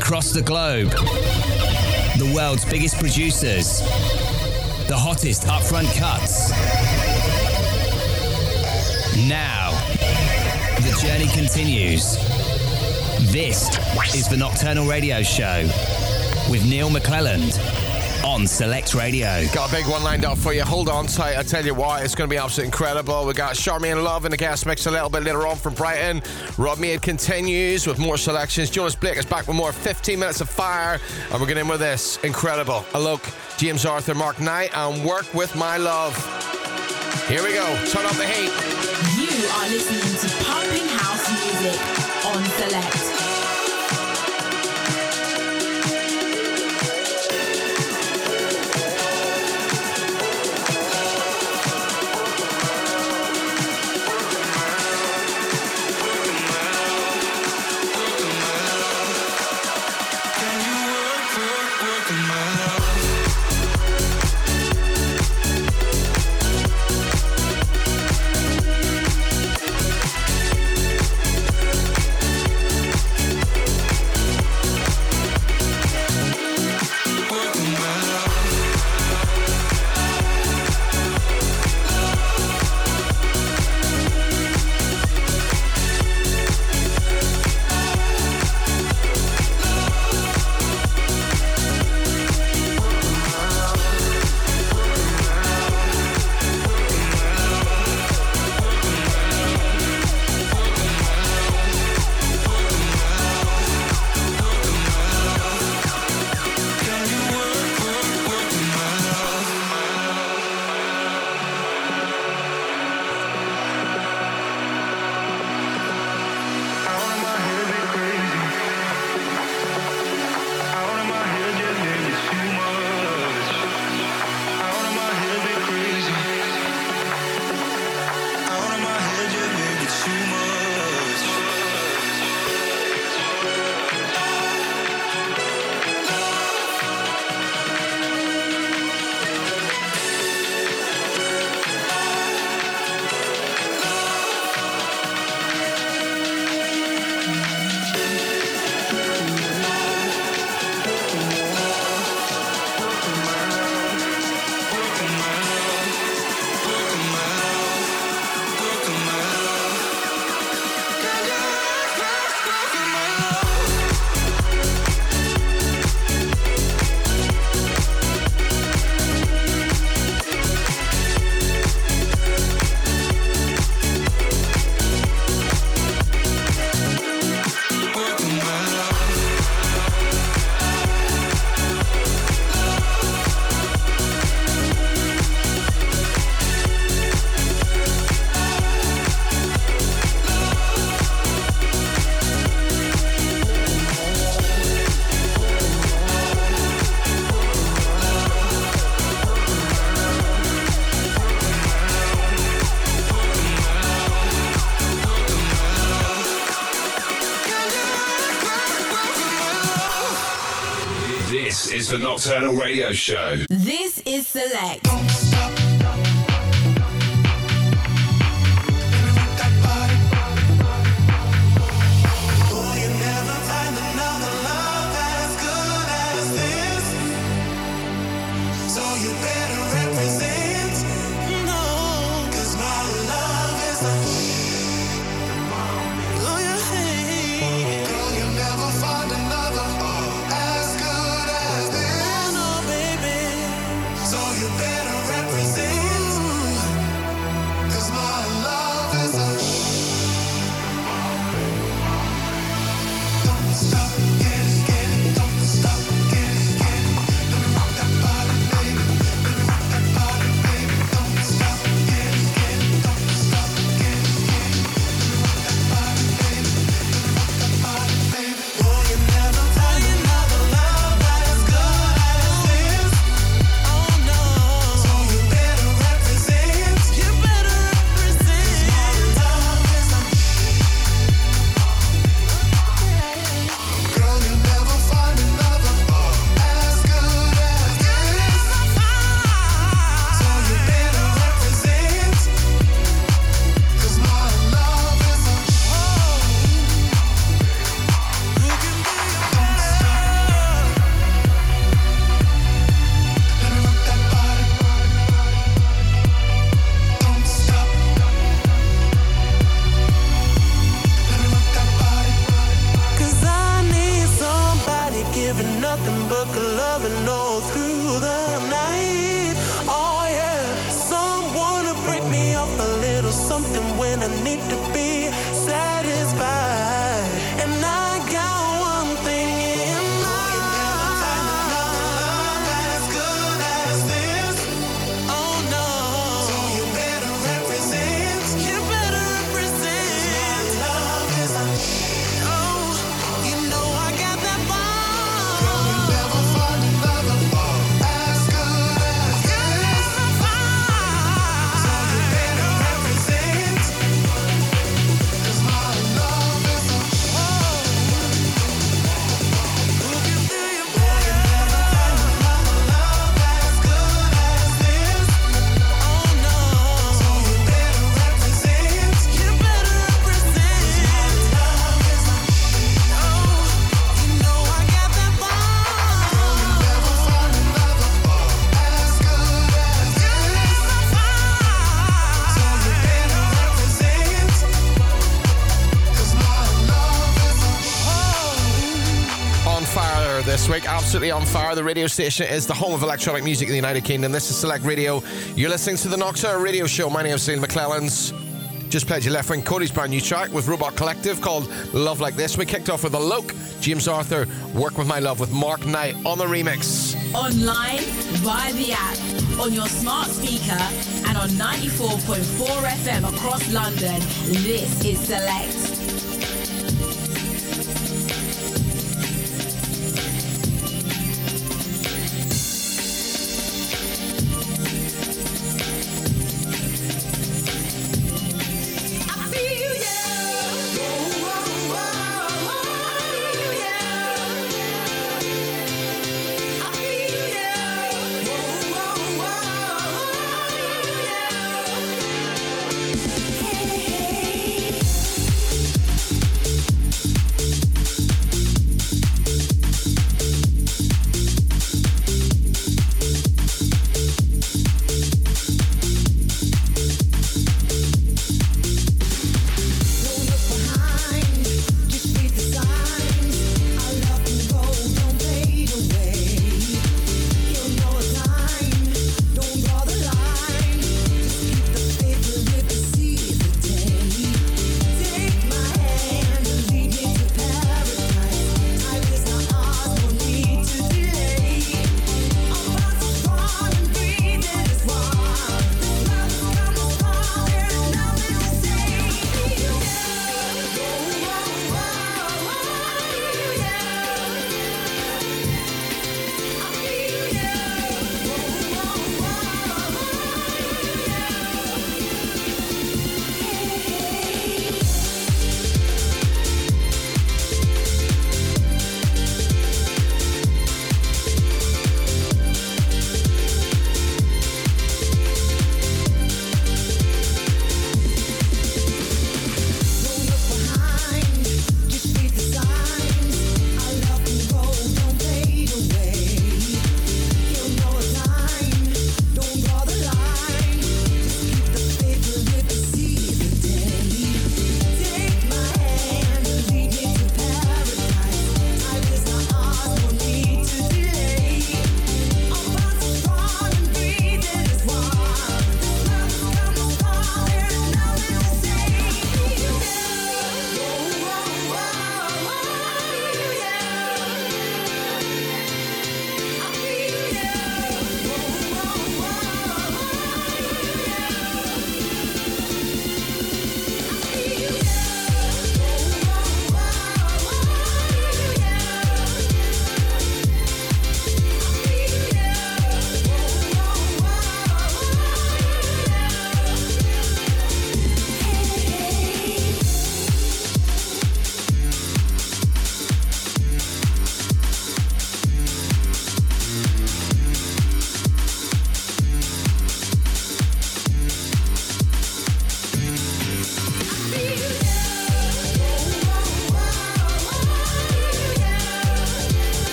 across the globe. The world's biggest producers. The hottest upfront cuts. Now, the journey continues. This is the Nocturnal Radio Show with Neal McClelland on Select Radio. Got a big one lined up for you. Hold on tight. I tell you what, it's going to be absolutely incredible. We got Charmain Love in the guest mix a little bit later on from Brighton. Rob Mead continues with more selections. Jonas Blake is back with more 15 minutes of fire. And we're getting in with this incredible. Alok, James Arthur, Mark Knight, and Work with My Love. Here we go. Turn up the heat. You are listening to pumping house music the Nocturnal Radio Show. The radio station is the home of electronic music in the United Kingdom. This is Select Radio. You're listening to the Nocturne Radio Show. My name is Neal McClelland's. Just played your Leftwing Kody's brand new track with Robot Collective called Love Like This. We kicked off with Alok. James Arthur, Work With My Love with Mark Knight on the remix. Online, via the app, on your smart speaker, and on 94.4 FM across London. This is Select.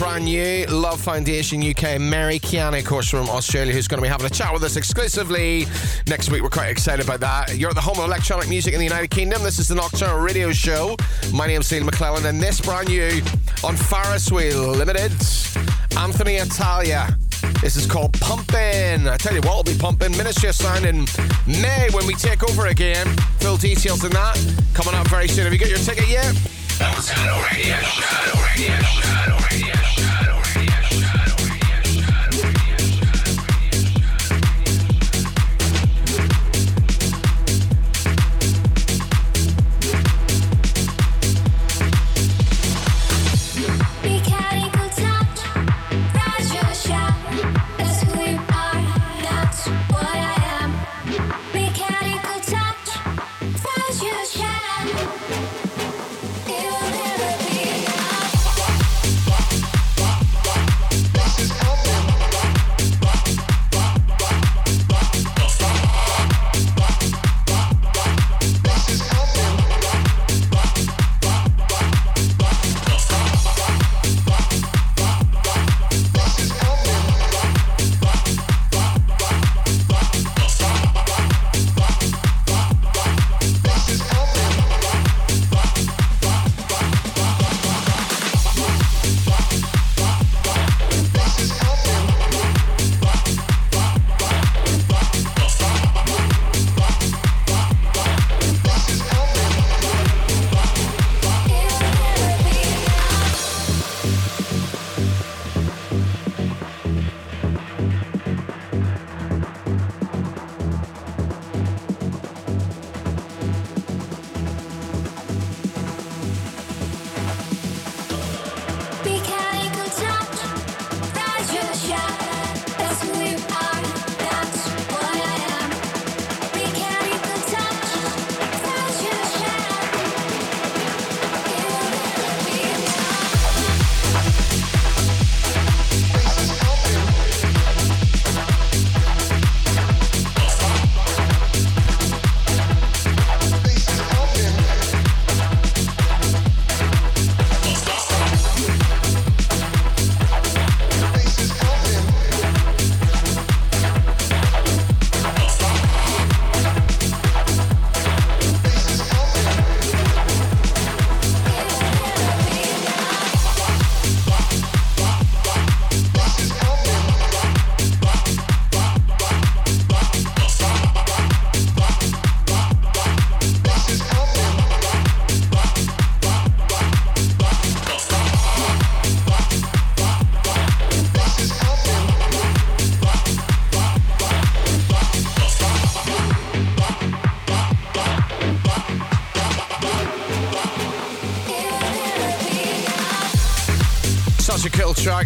Brand new Love Foundation UK. Mary Kiani, of course, from Australia, who's going to be having a chat with us exclusively next week. We're quite excited about that. You're at the home of electronic music in the United Kingdom. This is the Nocturnal Radio Show. My name's Neal McClelland, and this brand new on Ferris Wheel Limited, Anthony Attalla. This is called Pumping. I tell you what, we'll be pumping Ministry of Sound in May when we take over again. Full details on that coming up very soon. Have you got your ticket yet? Nocturnal. Radio Show. Radio Show.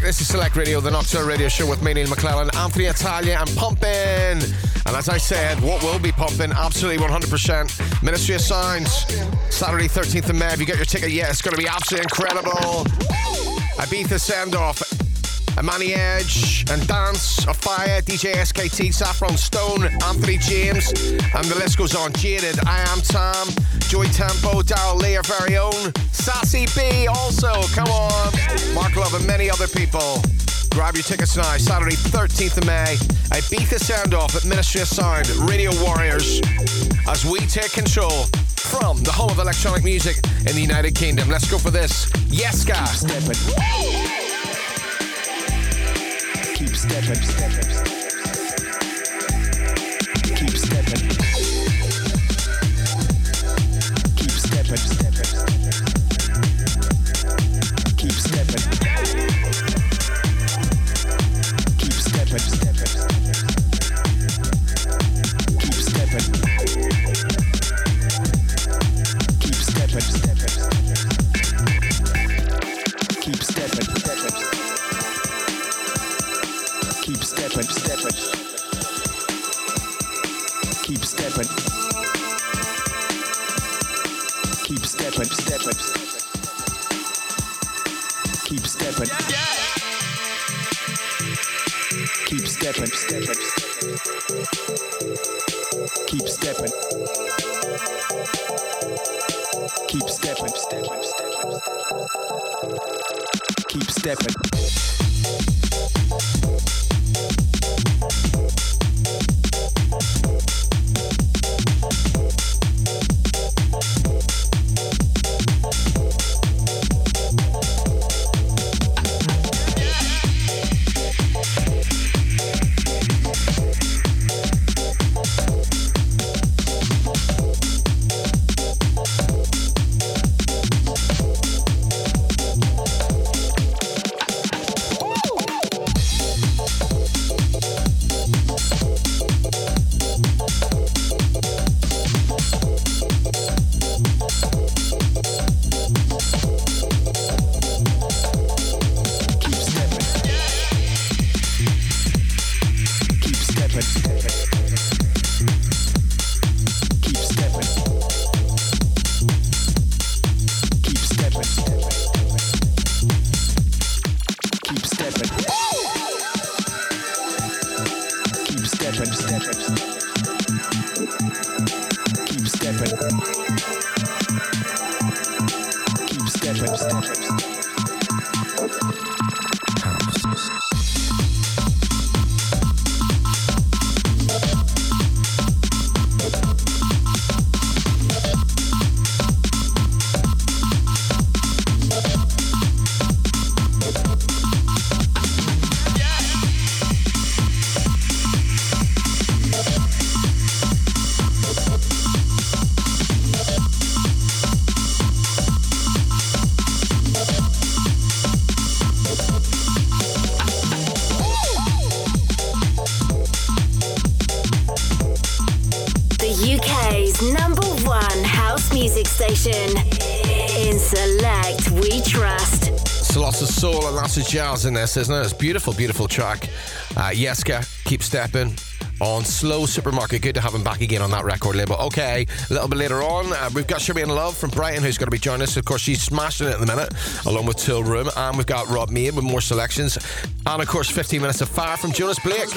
This is Select Radio, the Nocturnal Radio Show with me, Neal McClelland, Anthony Attalla, and Pumping. And as I said, what will be pumping? Absolutely 100%. Ministry of Sounds, Saturday, 13th of May. If you get your ticket, yeah, it's going to be absolutely incredible. Ibiza send off. Amani Edge and Dance of Fire, DJ SKT, Saffron Stone, Anthony James, and the list goes on. Jaded, I Am Tam, Joy Tempo, Daryl Lee, our very own, Sassy B, also, come on, Mark Love, and many other people. Grab your tickets now, Saturday, 13th of May, Ibiza Sound Off at Ministry of Sound, Radio Warriors, as we take control from the home of electronic music in the United Kingdom. Let's go for this. Yes, guys. Keep stepping, stepping. Keep Keep stepping. Keep stepping, stepping. Keep stepping. Keep stepping, stepping. Keep stepping. Keep stepping, stepping, stepping. keep stepping. Jazz in this, isn't it? It's beautiful, beautiful track. Uh, Yesca, keep stepping. On Slow Supermarket. Good to have him back again on that record label. Okay, a little bit later on, uh, we've got Charmain Love from Brighton who's going to be joining us. Of course, she's smashing it at the minute, along with Toolroom. And we've got Rob Mead with more selections. And of course, 15 minutes of fire from Jonas Blake.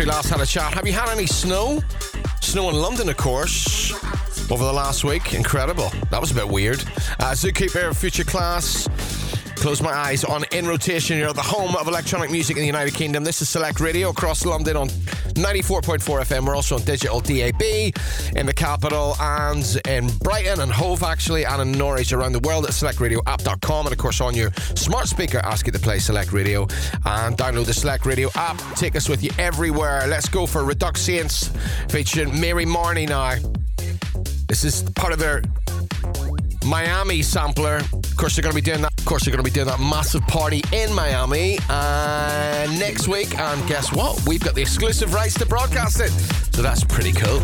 We last had a chat. Have you had any snow? Snow in London, of course, over the last week. Incredible. That was a bit weird. Uh, Zookeeper, Future Class. Close my eyes on In Rotation. You're at the home of electronic music in the United Kingdom. This is Select Radio across London on 94.4 FM. We're also on digital DAB in the capital and in Brighton and Hove, actually, and in Norwich around the world at selectradioapp.com. And of course, on your smart speaker, ask it to play Select Radio and download the Select Radio app. Take us with you everywhere. Let's go for Redux Saints featuring Mary Marnie now. This is part of their Miami sampler. Of course, they're going to be doing that. Course, they're going to be doing that massive party in Miami uh, next week. And guess what? We've got the exclusive rights to broadcast it. So that's pretty cool.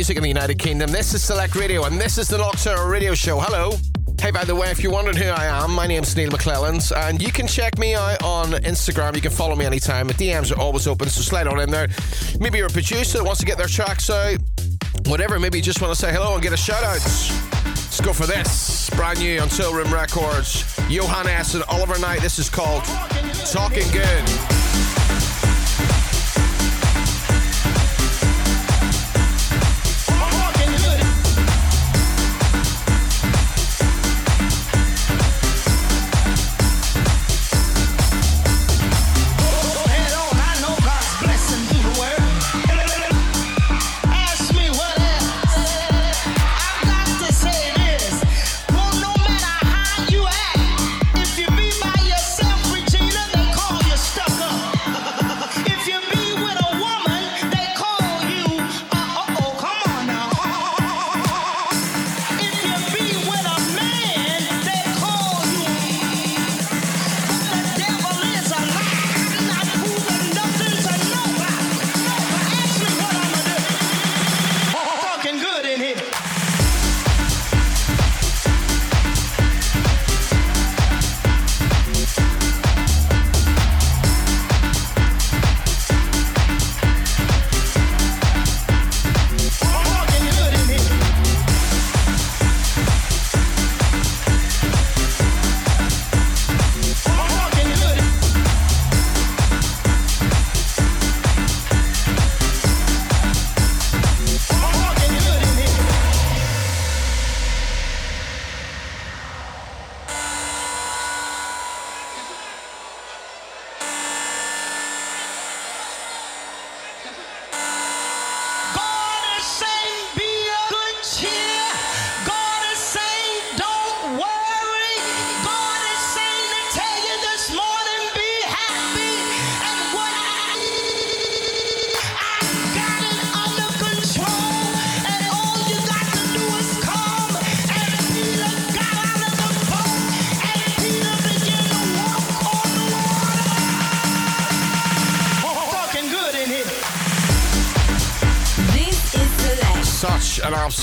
Music in the United Kingdom. This is Select Radio, and this is the Nocturnal Radio Show. Hello. Hey, by the way, if you're wondering who I am, my name's Neal McClelland, and you can check me out on Instagram. You can follow me anytime. The DMs are always open, so slide on in there. Maybe you're a producer that wants to get their tracks out, whatever. Maybe you just want to say hello and get a shout out. Let's go for this. Brand new on Toolroom Records. Johan S. and Oliver Knight. This is called Talking Good.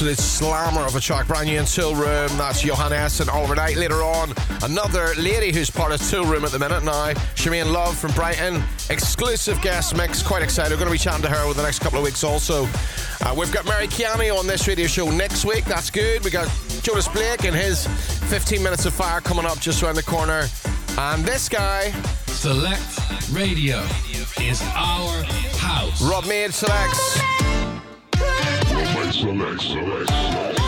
Absolute slammer of a track. Brand new in Toolroom. That's Johan S and Oliver Knight. Later on, another lady who's part of Toolroom at the minute now. Charmain Love from Brighton. Exclusive guest mix. Quite excited. We're going to be chatting to her over the next couple of weeks also. Uh, we've got Mary Kiani on this radio show next week. That's good. We got Jonas Blake and his 15 minutes of fire coming up just around the corner. And this guy, Select Radio is our house. Rob Maid selects. Select, select, select.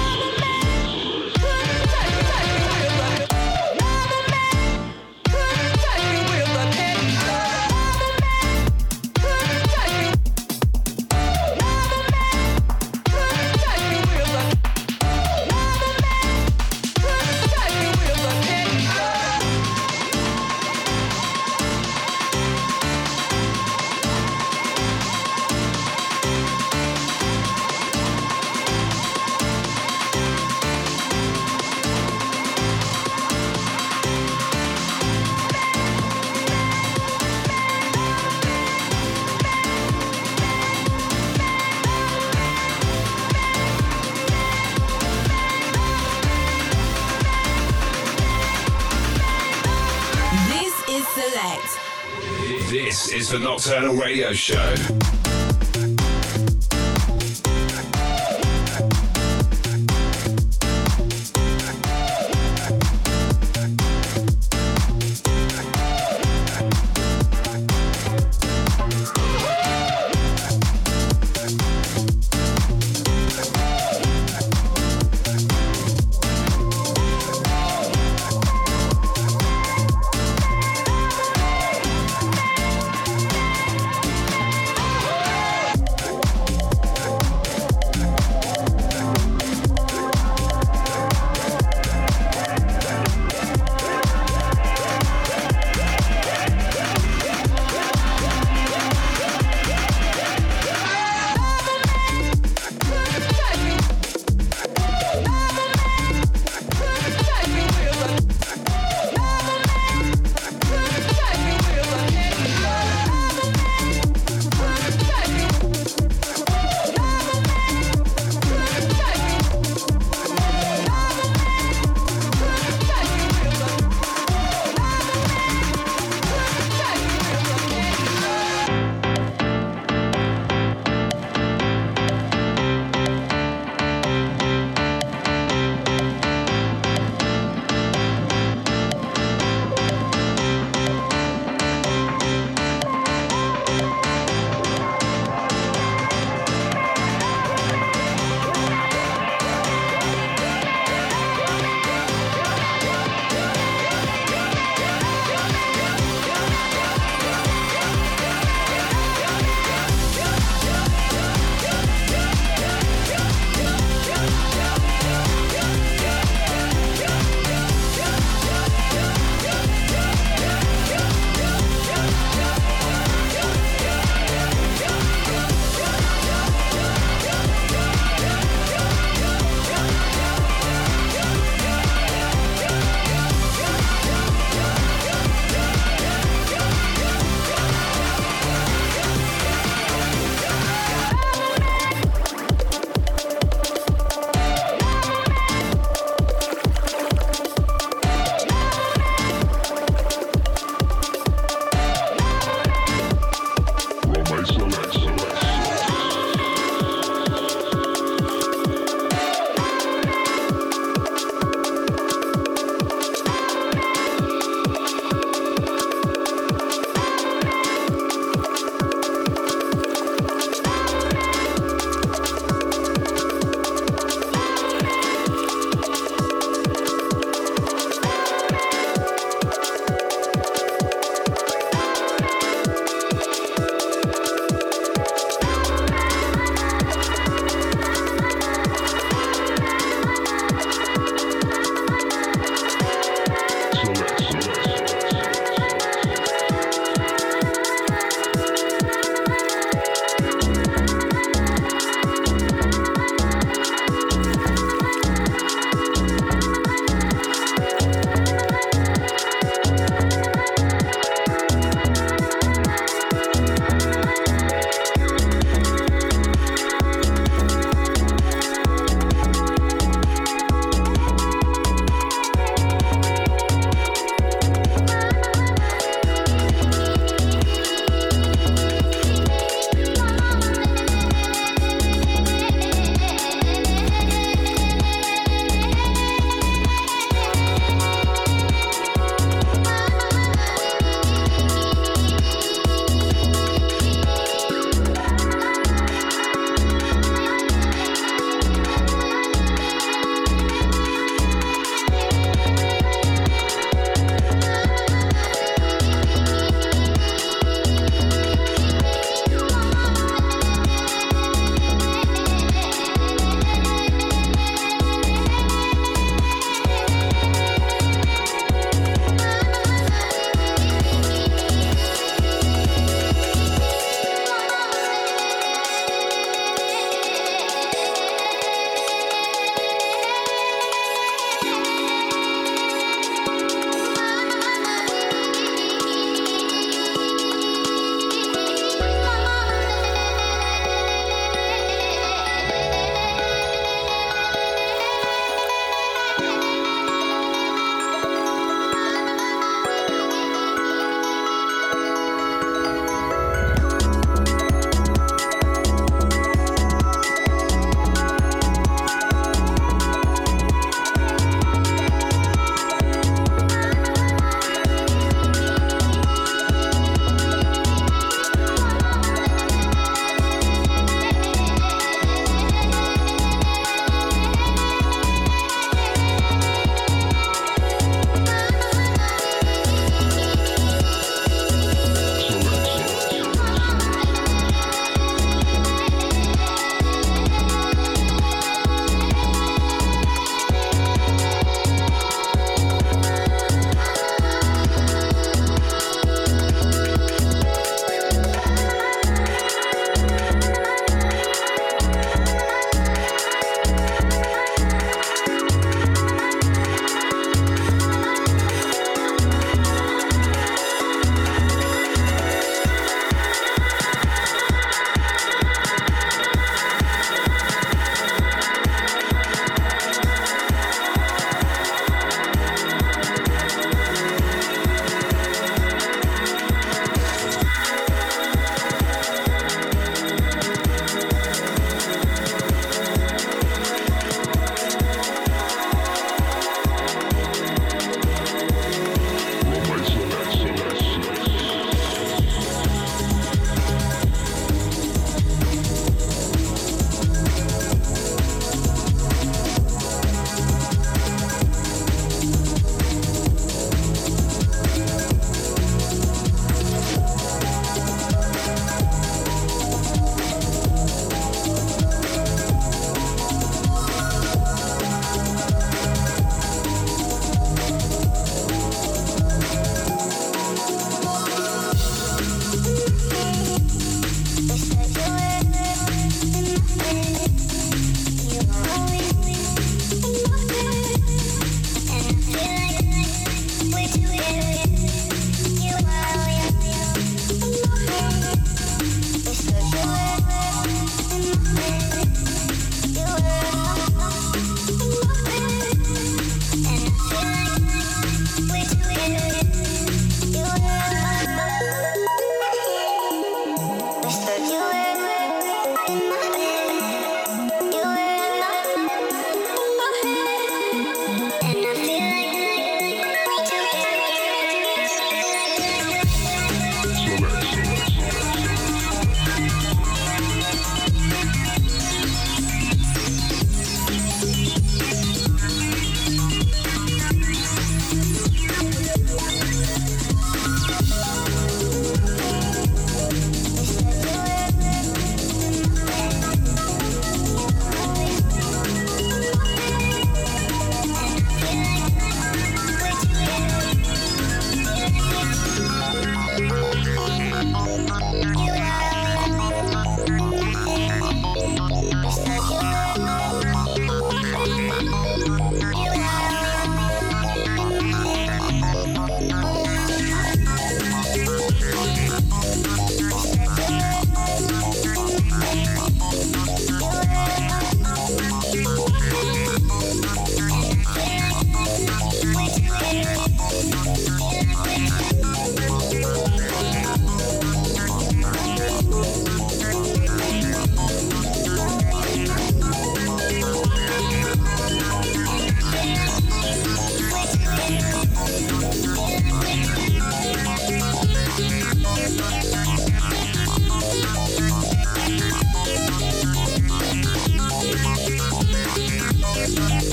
Nocturnal Radio Show.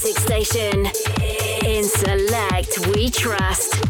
Music station. In Select, we trust.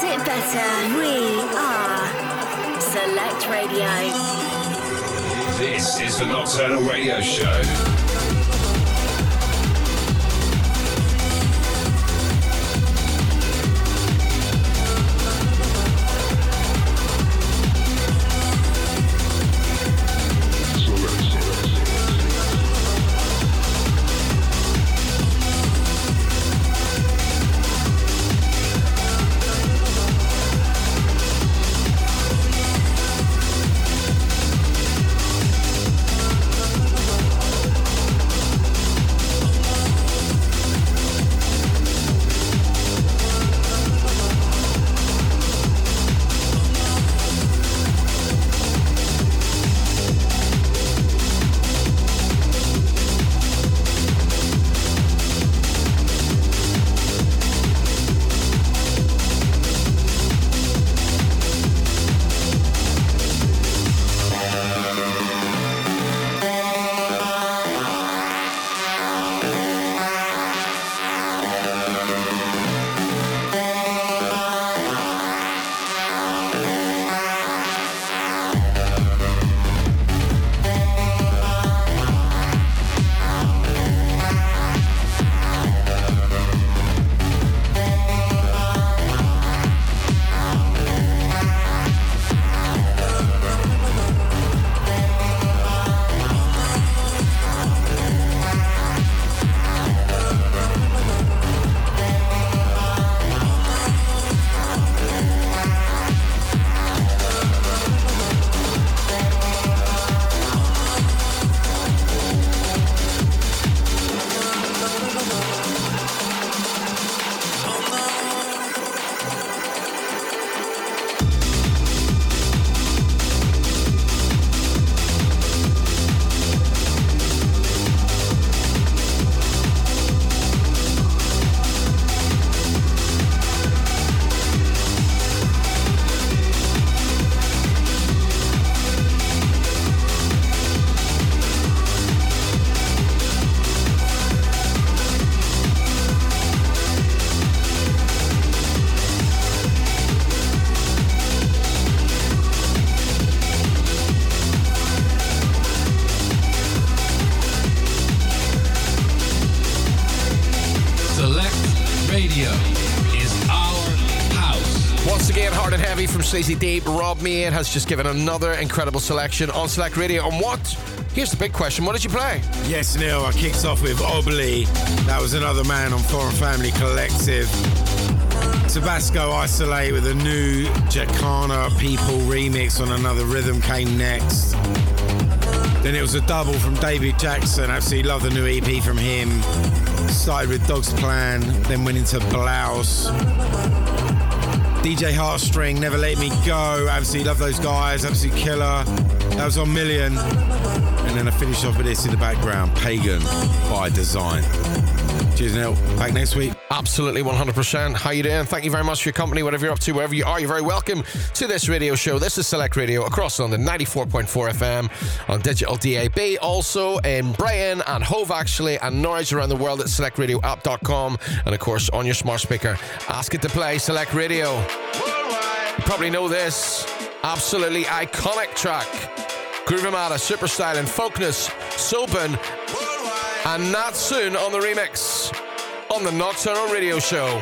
Does it better. We are Select Radio. This is the Nocturnal Radio Show. Sleazy Deep, Rob Mead has just given another incredible selection on Select Radio. And what? Here's the big question what did you play? Yes, Neal, I kicked off with Obli. That was another man on Foreign Family Collective. Tabasco Isolate with a new Jacana People remix on another rhythm came next. Then it was a double from David Jackson. Absolutely love the new EP from him. Started with Dog's Plan, then went into Blouse. DJ Heartstring, Never Let Me Go. Absolutely love those guys. Absolute killer. That was on Million. And then I finished off with this in the background Pagan by Design. Cheers, Neal. Back next week. Absolutely 100%. How you doing? Thank you very much for your company, whatever you're up to, wherever you are. You're very welcome to this radio show. This is Select Radio across London, 94.4 FM on digital DAB. Also in Brighton and Hove, actually, and Norwich around the world at selectradioapp.com. And of course, on your smart speaker, ask it to play Select Radio. You probably know this absolutely iconic track. Groove Armada, Super Style, and Folkness, Soben, and Not Soon on the remix on the Nocturnal Radio Show.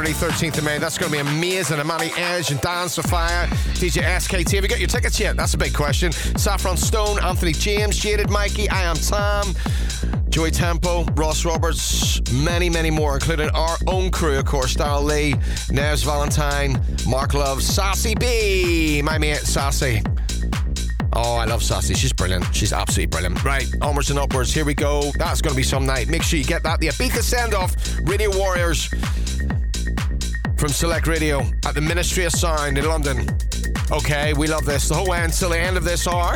Saturday, 13th of May? That's going to be amazing. Amani Edge and Dan Sophia, DJ SKT. Have you got your tickets yet? That's a big question. Saffron Stone, Anthony James, Jaded Mikey, I Am Tam. Joy Tempo, Ross Roberts, many, many more, including our own crew, of course, Daryl Lee, Neves Valentine, Mark Love, Sassy B, my mate Sassy. Oh, I love Sassy. She's brilliant. She's absolutely brilliant. Right, onwards and upwards. Here we go. That's going to be some night. Make sure you get that. The Ibiza send off. Radio Warriors from Select Radio at the Ministry of Sound in London. Okay, we love this. The whole way until the end of this hour.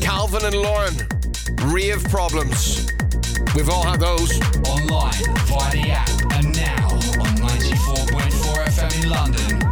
Calvin and Lauren, rave problems. We've all had those. Online, via the app, and now on 94.4 FM in London,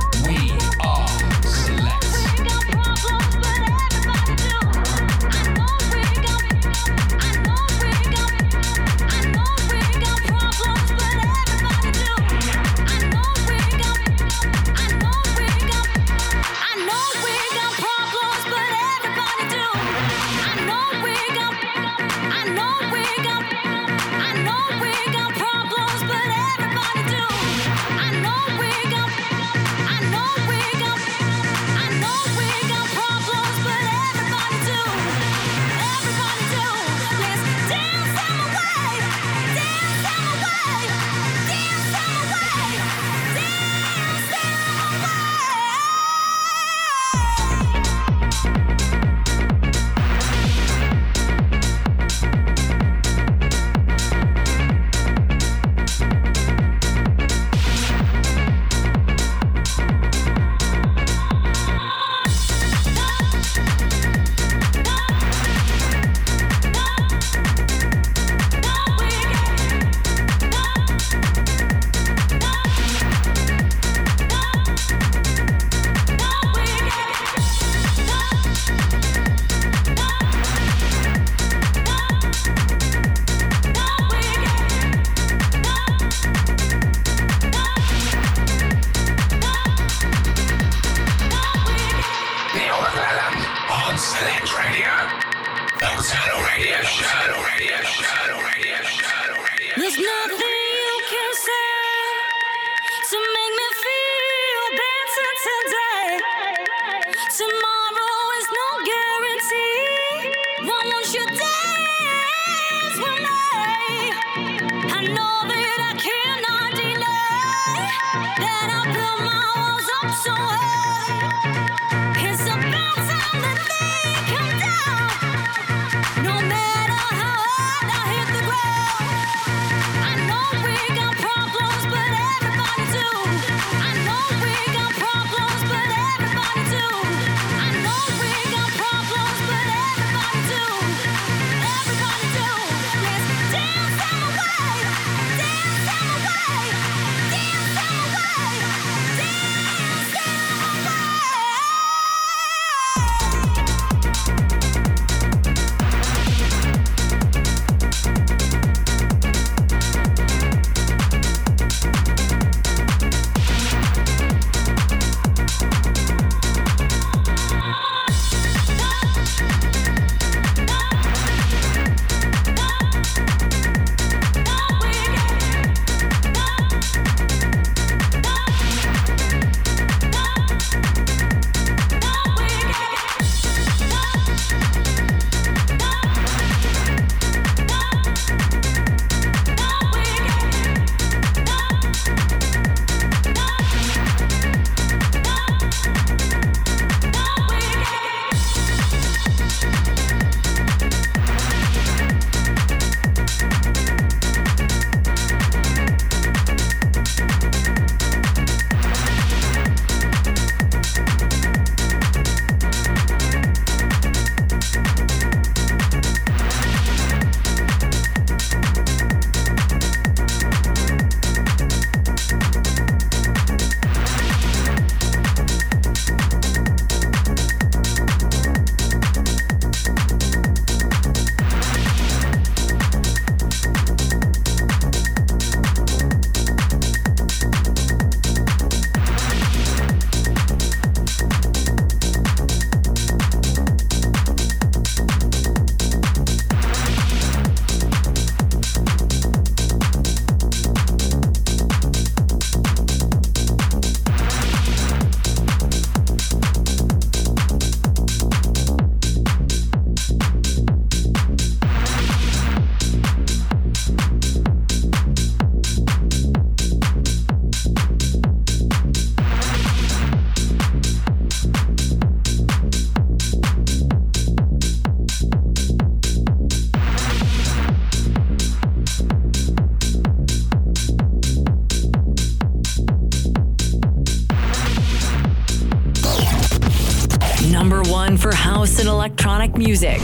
music.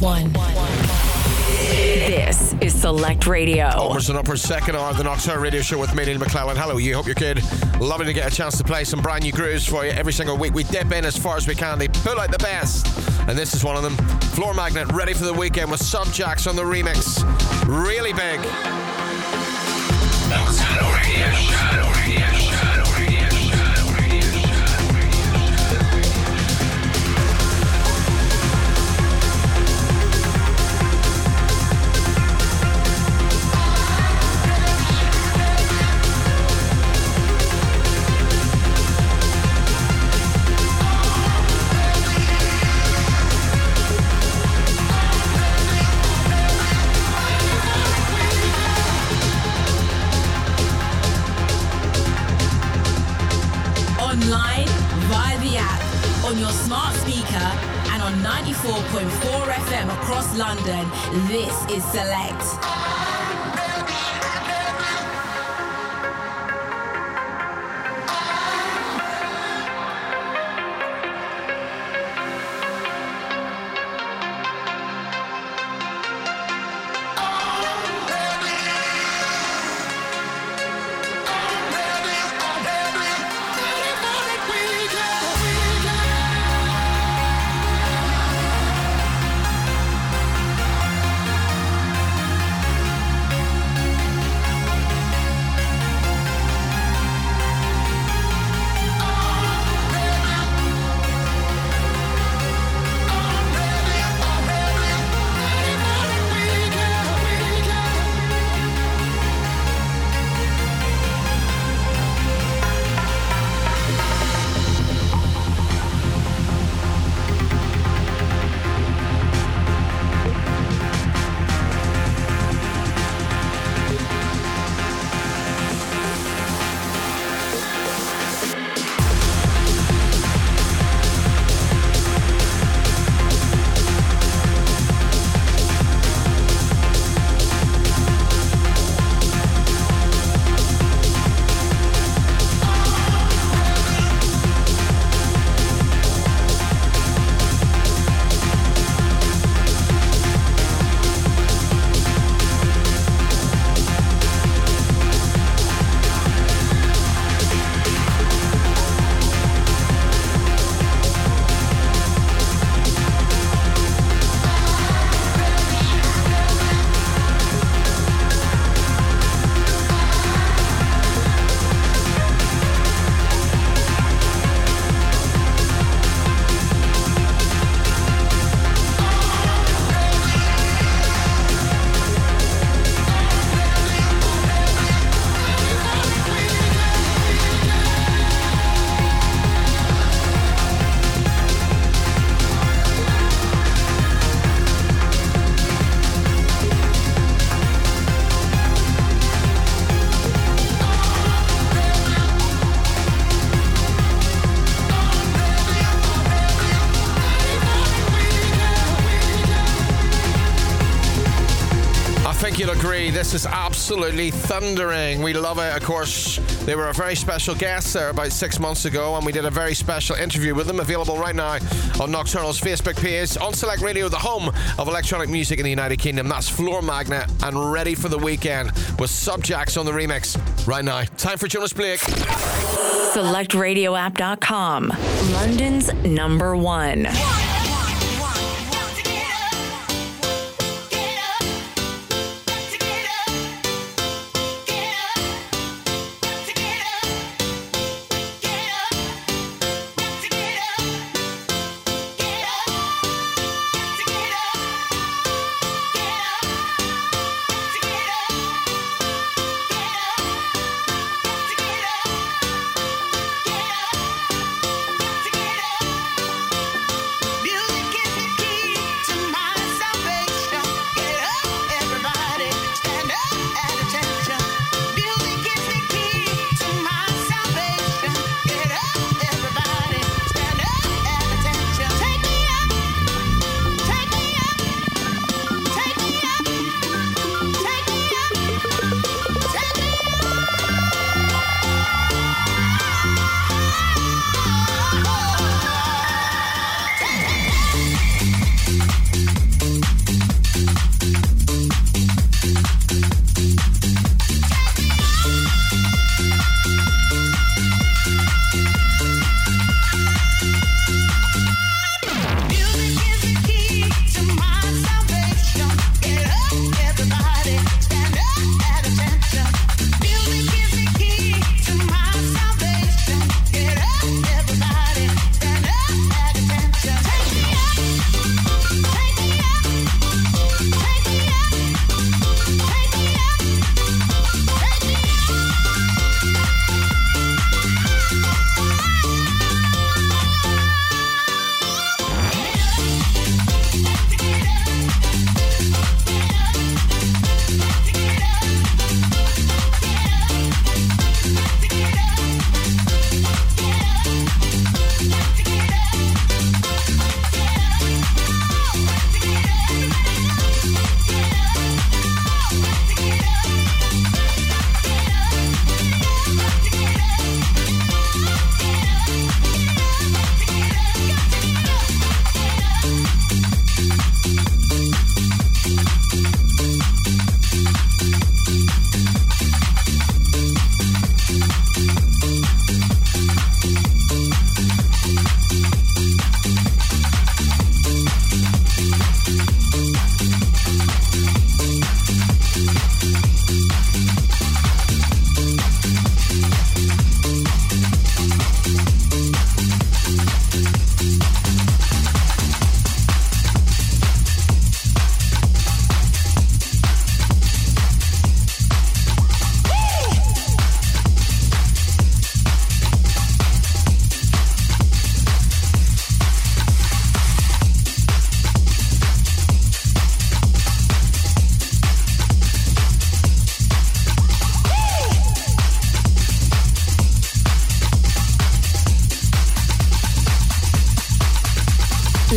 One. This is Select Radio. Onwards and upwards, second hour of the Nocturne Radio Show with me, Neal McClelland. Hello, you. Hope you're good. Lovely to get a chance to play some brand new grooves for you every single week. We dip in as far as we can. They pull out the best. And this is one of them. Floor Magnet, ready for the weekend with Subjaax on the remix. Really big. This is Select. This is absolutely thundering. We love it. Of course, they were a very special guest there about six months ago, and we did a very special interview with them, available right now on Nocturnal's Facebook page. On Select Radio, the home of electronic music in the United Kingdom. That's Floor Magnet and ready for the weekend with Subjaax on the remix right now. Time for Jonas Blake. SelectRadioApp.com, London's number one.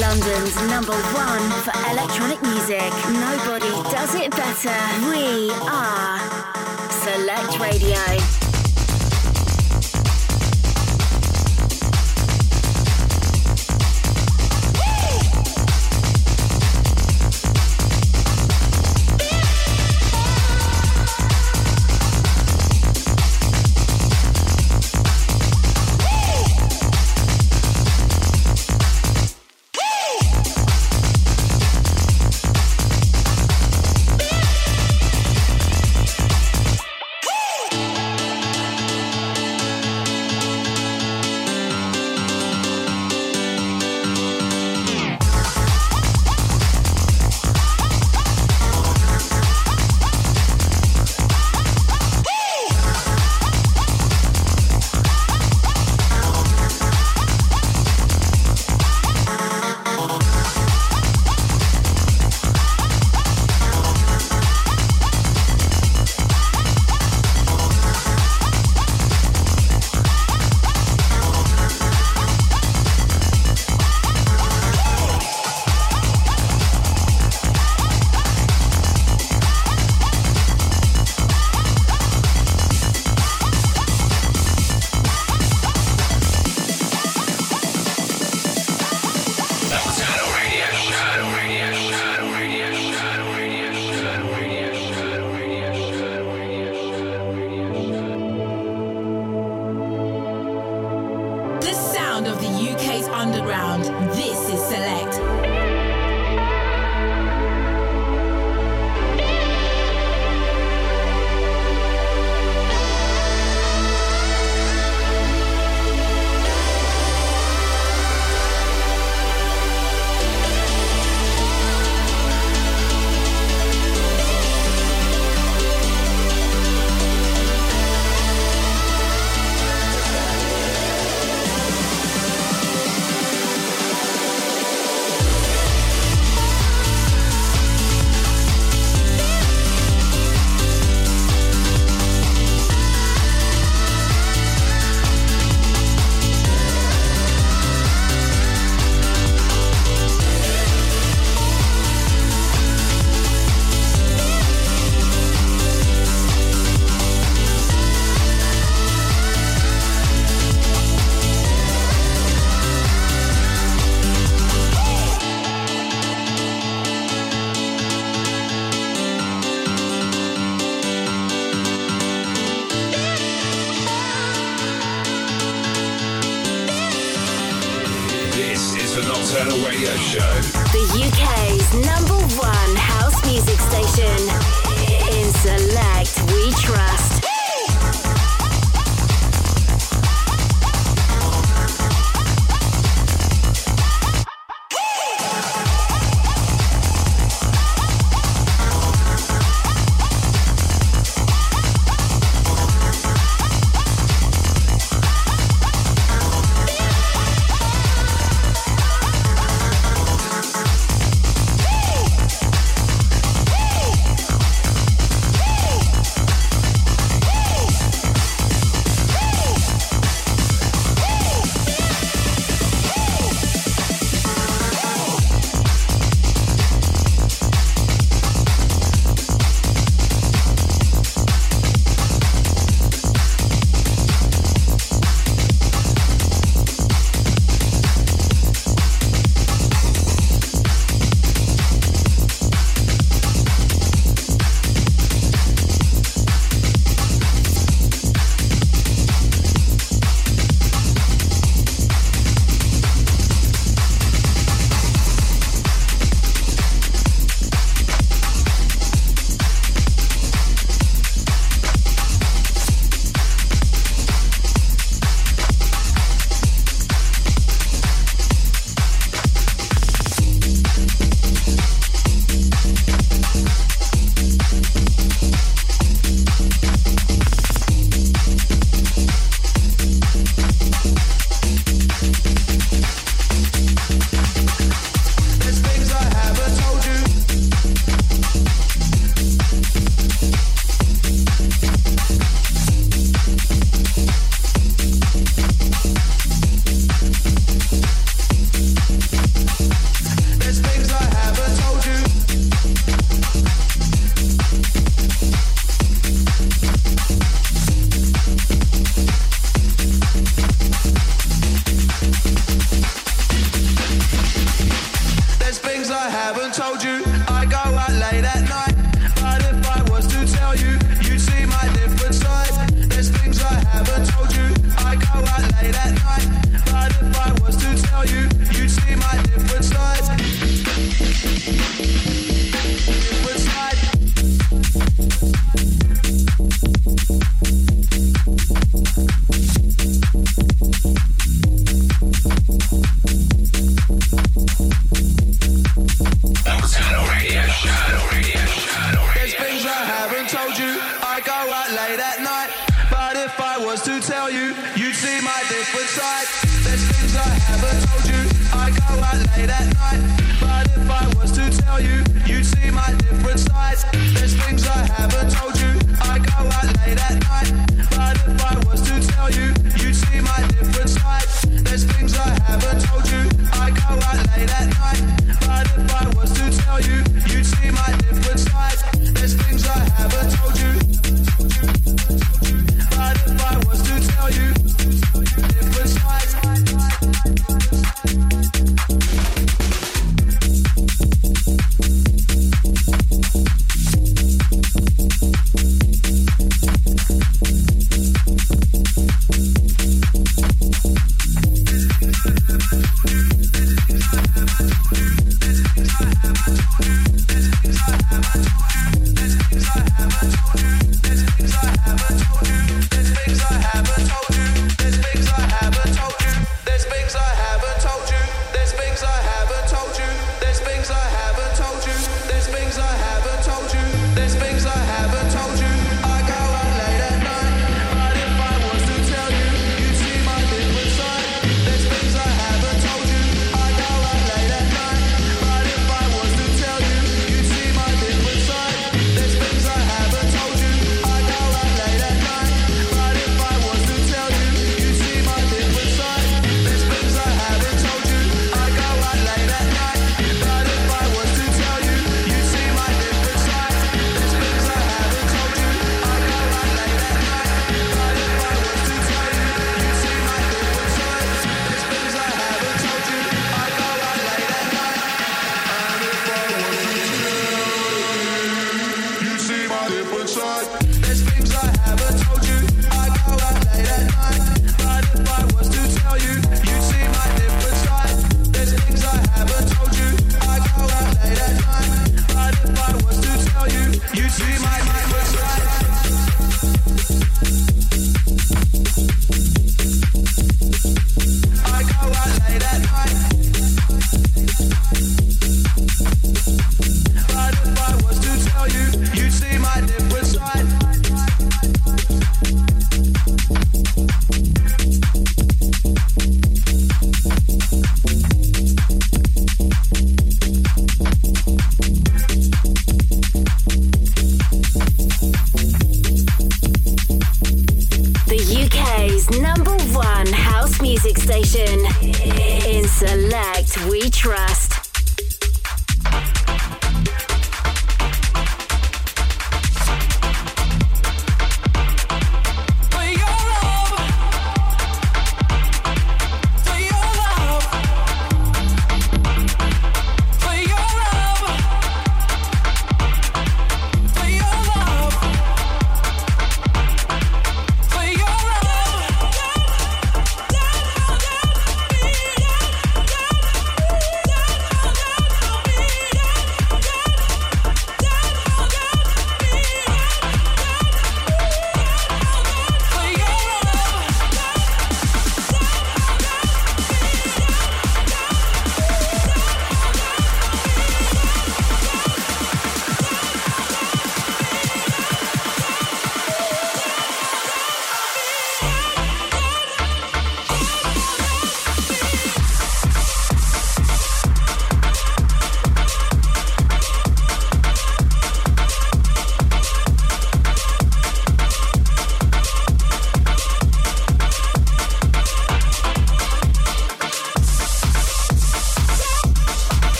London's number one for electronic music. Nobody does it better. We are Select Radio.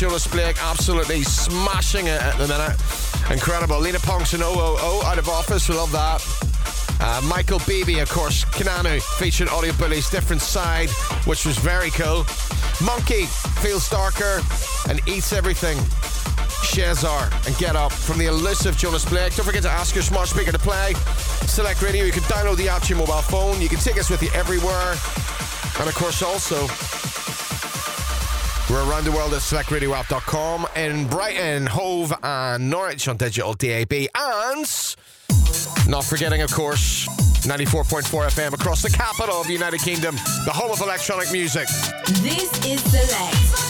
Jonas Blake. Absolutely smashing it at the minute. Incredible. Lena and OOO out of office. We love that. Uh, Michael Beebe, of course, Kananu featured Audio Bully's Different Side, which was very cool. Monkey feels darker and eats everything. Shazar and Get Up from the elusive Jonas Blake. Don't forget to ask your smart speaker to play. Select Radio. You can download the app to your mobile phone. You can take us with you everywhere. And of course, also, we're around the world at selectradioapp.com in Brighton, Hove, and Norwich on digital DAB. And not forgetting, of course, 94.4 FM across the capital of the United Kingdom, the home of electronic music. This is Select.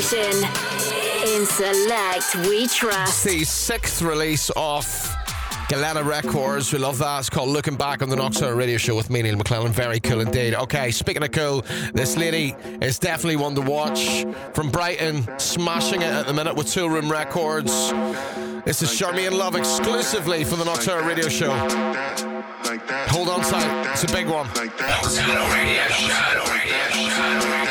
station. In Select, we trust. The sixth release of Galena Records. We love that. It's called Looking Back on the Nocturnal Radio Show with me, Neal McClelland. Very cool indeed. Okay, speaking of cool, this lady is definitely one to watch from Brighton, smashing it at the minute with Toolroom Records. This is Charmain Love exclusively for the Nocturnal Radio Show. Hold on tight, it's a big one. Radio Show.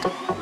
Thank you.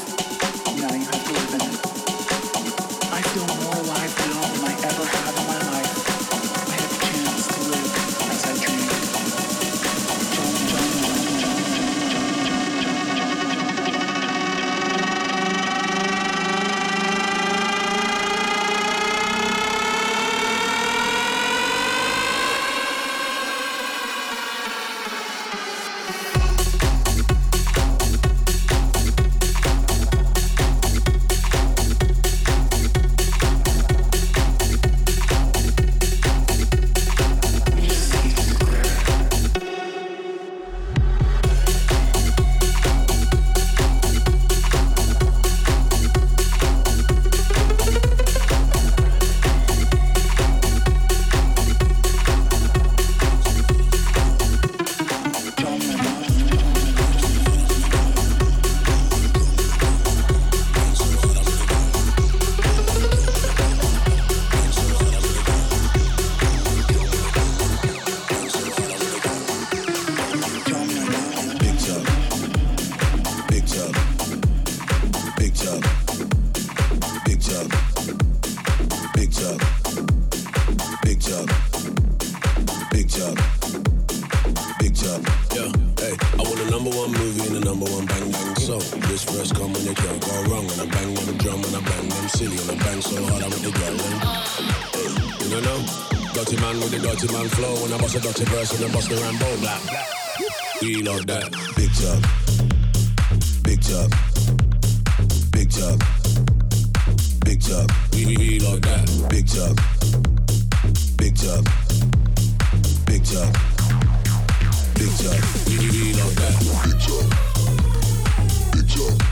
that. Big chub, big chub, big chub, big chub. We need we like that. Big chub, big chub, big chub, big chub. We need we like that. Big chub, big chub.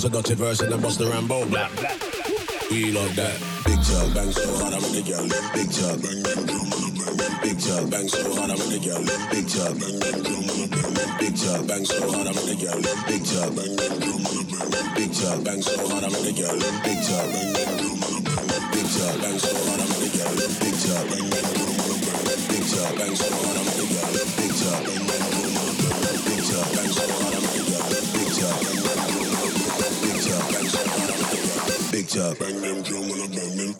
bust a dirty verse and I bust the Rambo. Blah, blah. We love that. Big tub, bang so hard, I'm the girl. Big tub, bang, bang, drum on the bang. Big tub, bang so hard, I'm the girl. Big tub, bang, bang, drum on the bang. Big tub, bang so hard, I'm the girl. Big tub, bang, bang, drum on the bang. Big tub, bang so hard, I'm the girl. Big tub, bang, bang, drum on the bang. Big tub, bang so hard, I'm the girl. Big tub, bang, bang, drum on the bang. Big tub, bang so hard, I'm the girl. Big tub, bang, bang, drum on the bang. Big tub, bang so hard, I'm the girl. top. Bang them drum and I bang them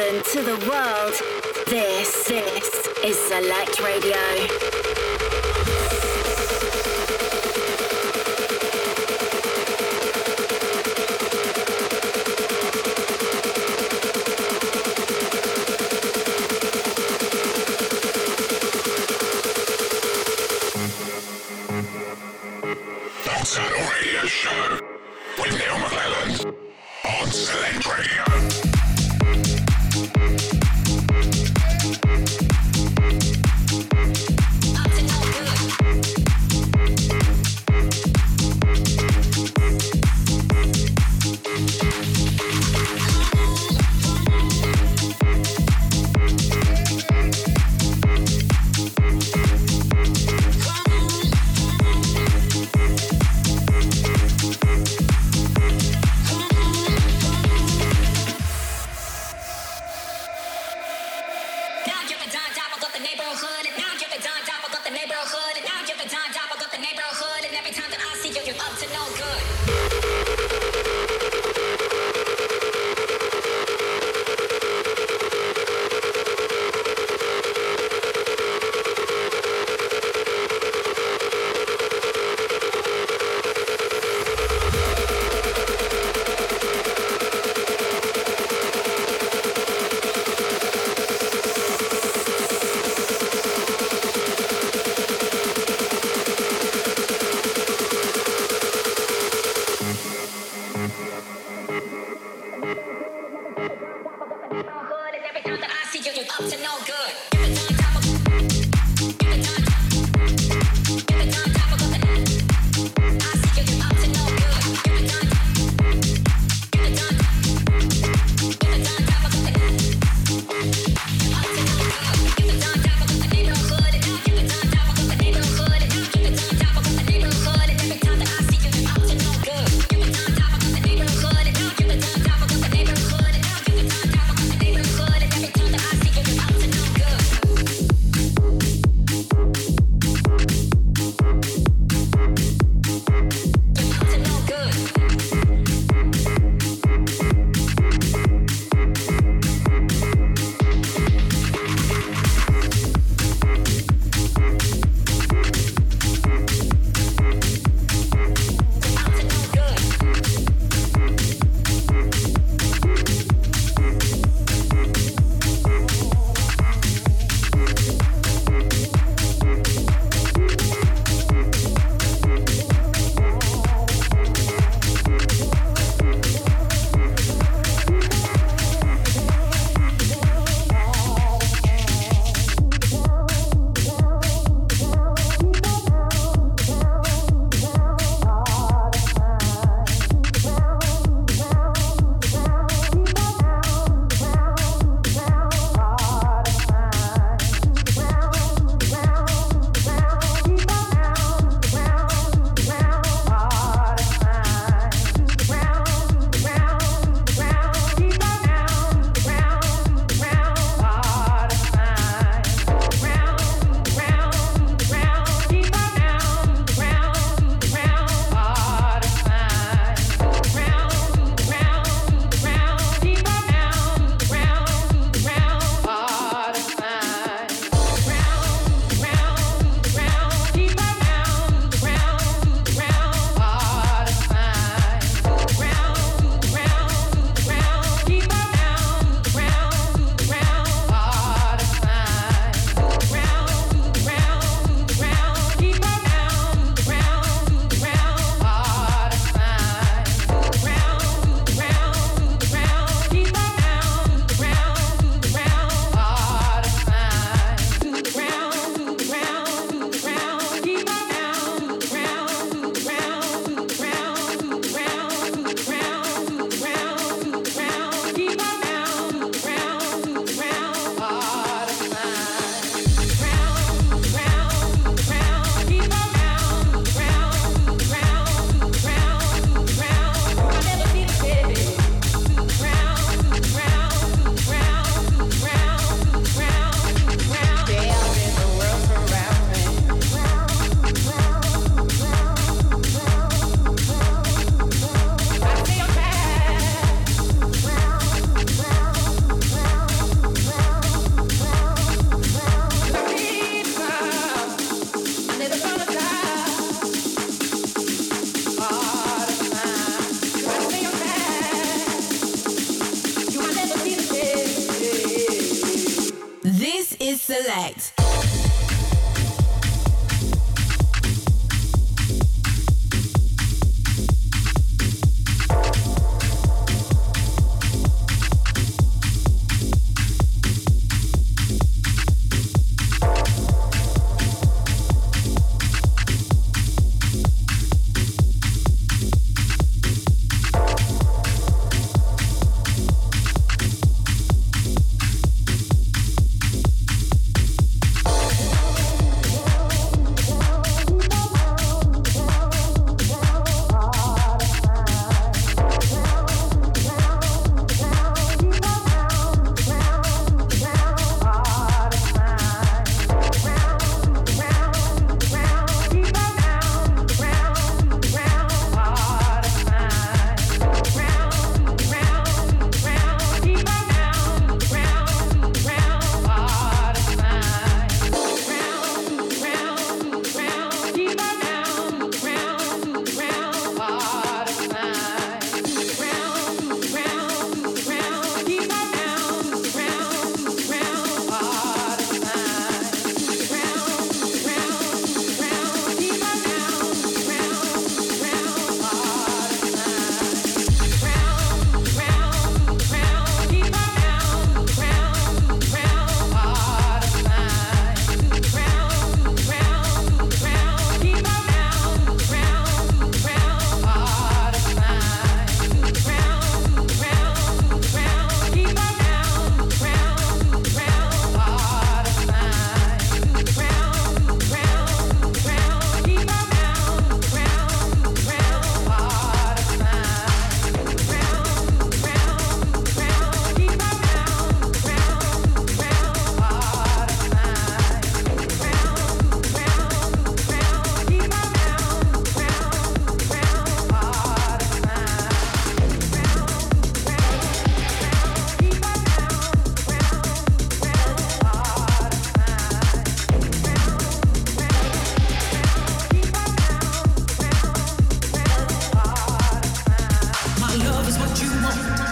what you want.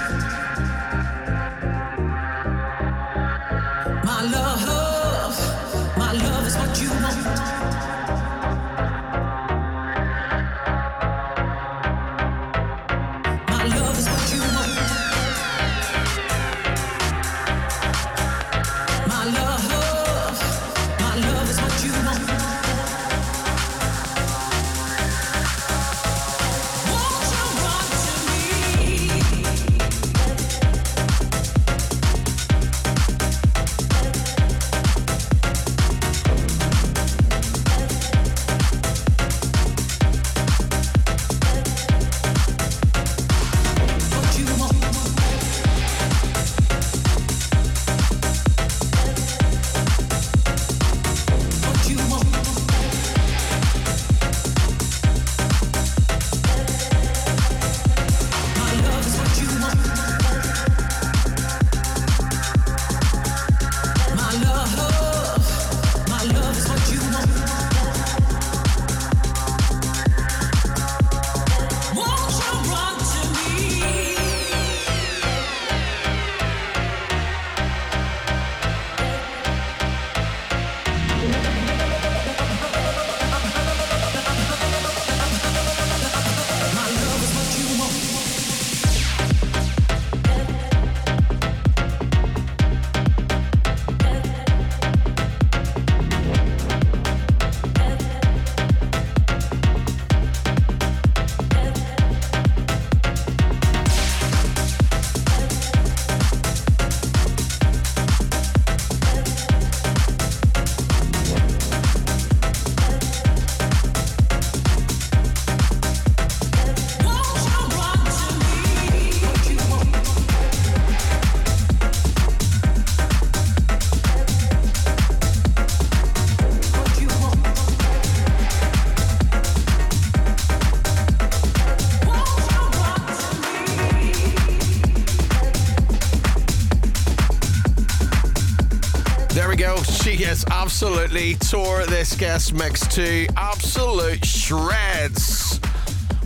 Absolutely tore this guest mix to absolute shreds.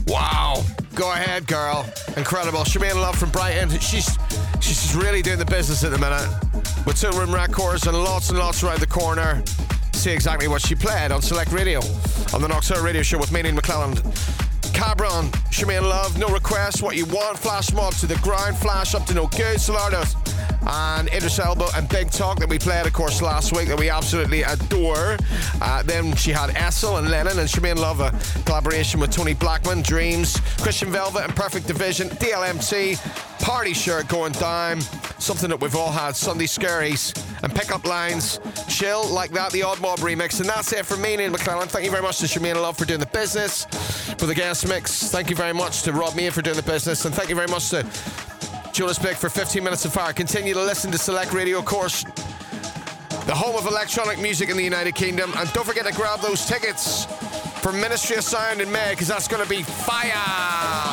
Wow. Go ahead, girl. Incredible. Charmain Love from Brighton. She's she's really doing the business at the minute. With Toolroom records and lots and lots around the corner. See exactly what she played on Select Radio on the Nocturnal Radio Show with me and McClelland. Cabron, Charmain Love, no request, what you want, flash mob to the ground, flash up to no good, Solardos, and Idris Elba and Big Talk that we played, of course, last week that we absolutely adore. Uh, then she had Essel and Lennon and Charmain Love, a collaboration with Tony Blackman, Dreams, Christian Velvet and Perfect Division, DLMT, Party Shirt going down, something that we've all had, Sunday Scaries, and pickup lines, chill like that, the Odd Mob remix. And that's it for me, Neal McClelland. Thank you very much to Charmain Love for doing the business, for the guest mix. Thank you very much to Rob Meehan for doing the business, and thank you very much to Jonas Blake for 15 minutes of fire. Continue to listen to Select Radio, course, the home of electronic music in the United Kingdom. And don't forget to grab those tickets for Ministry of Sound in May, because that's going to be fire.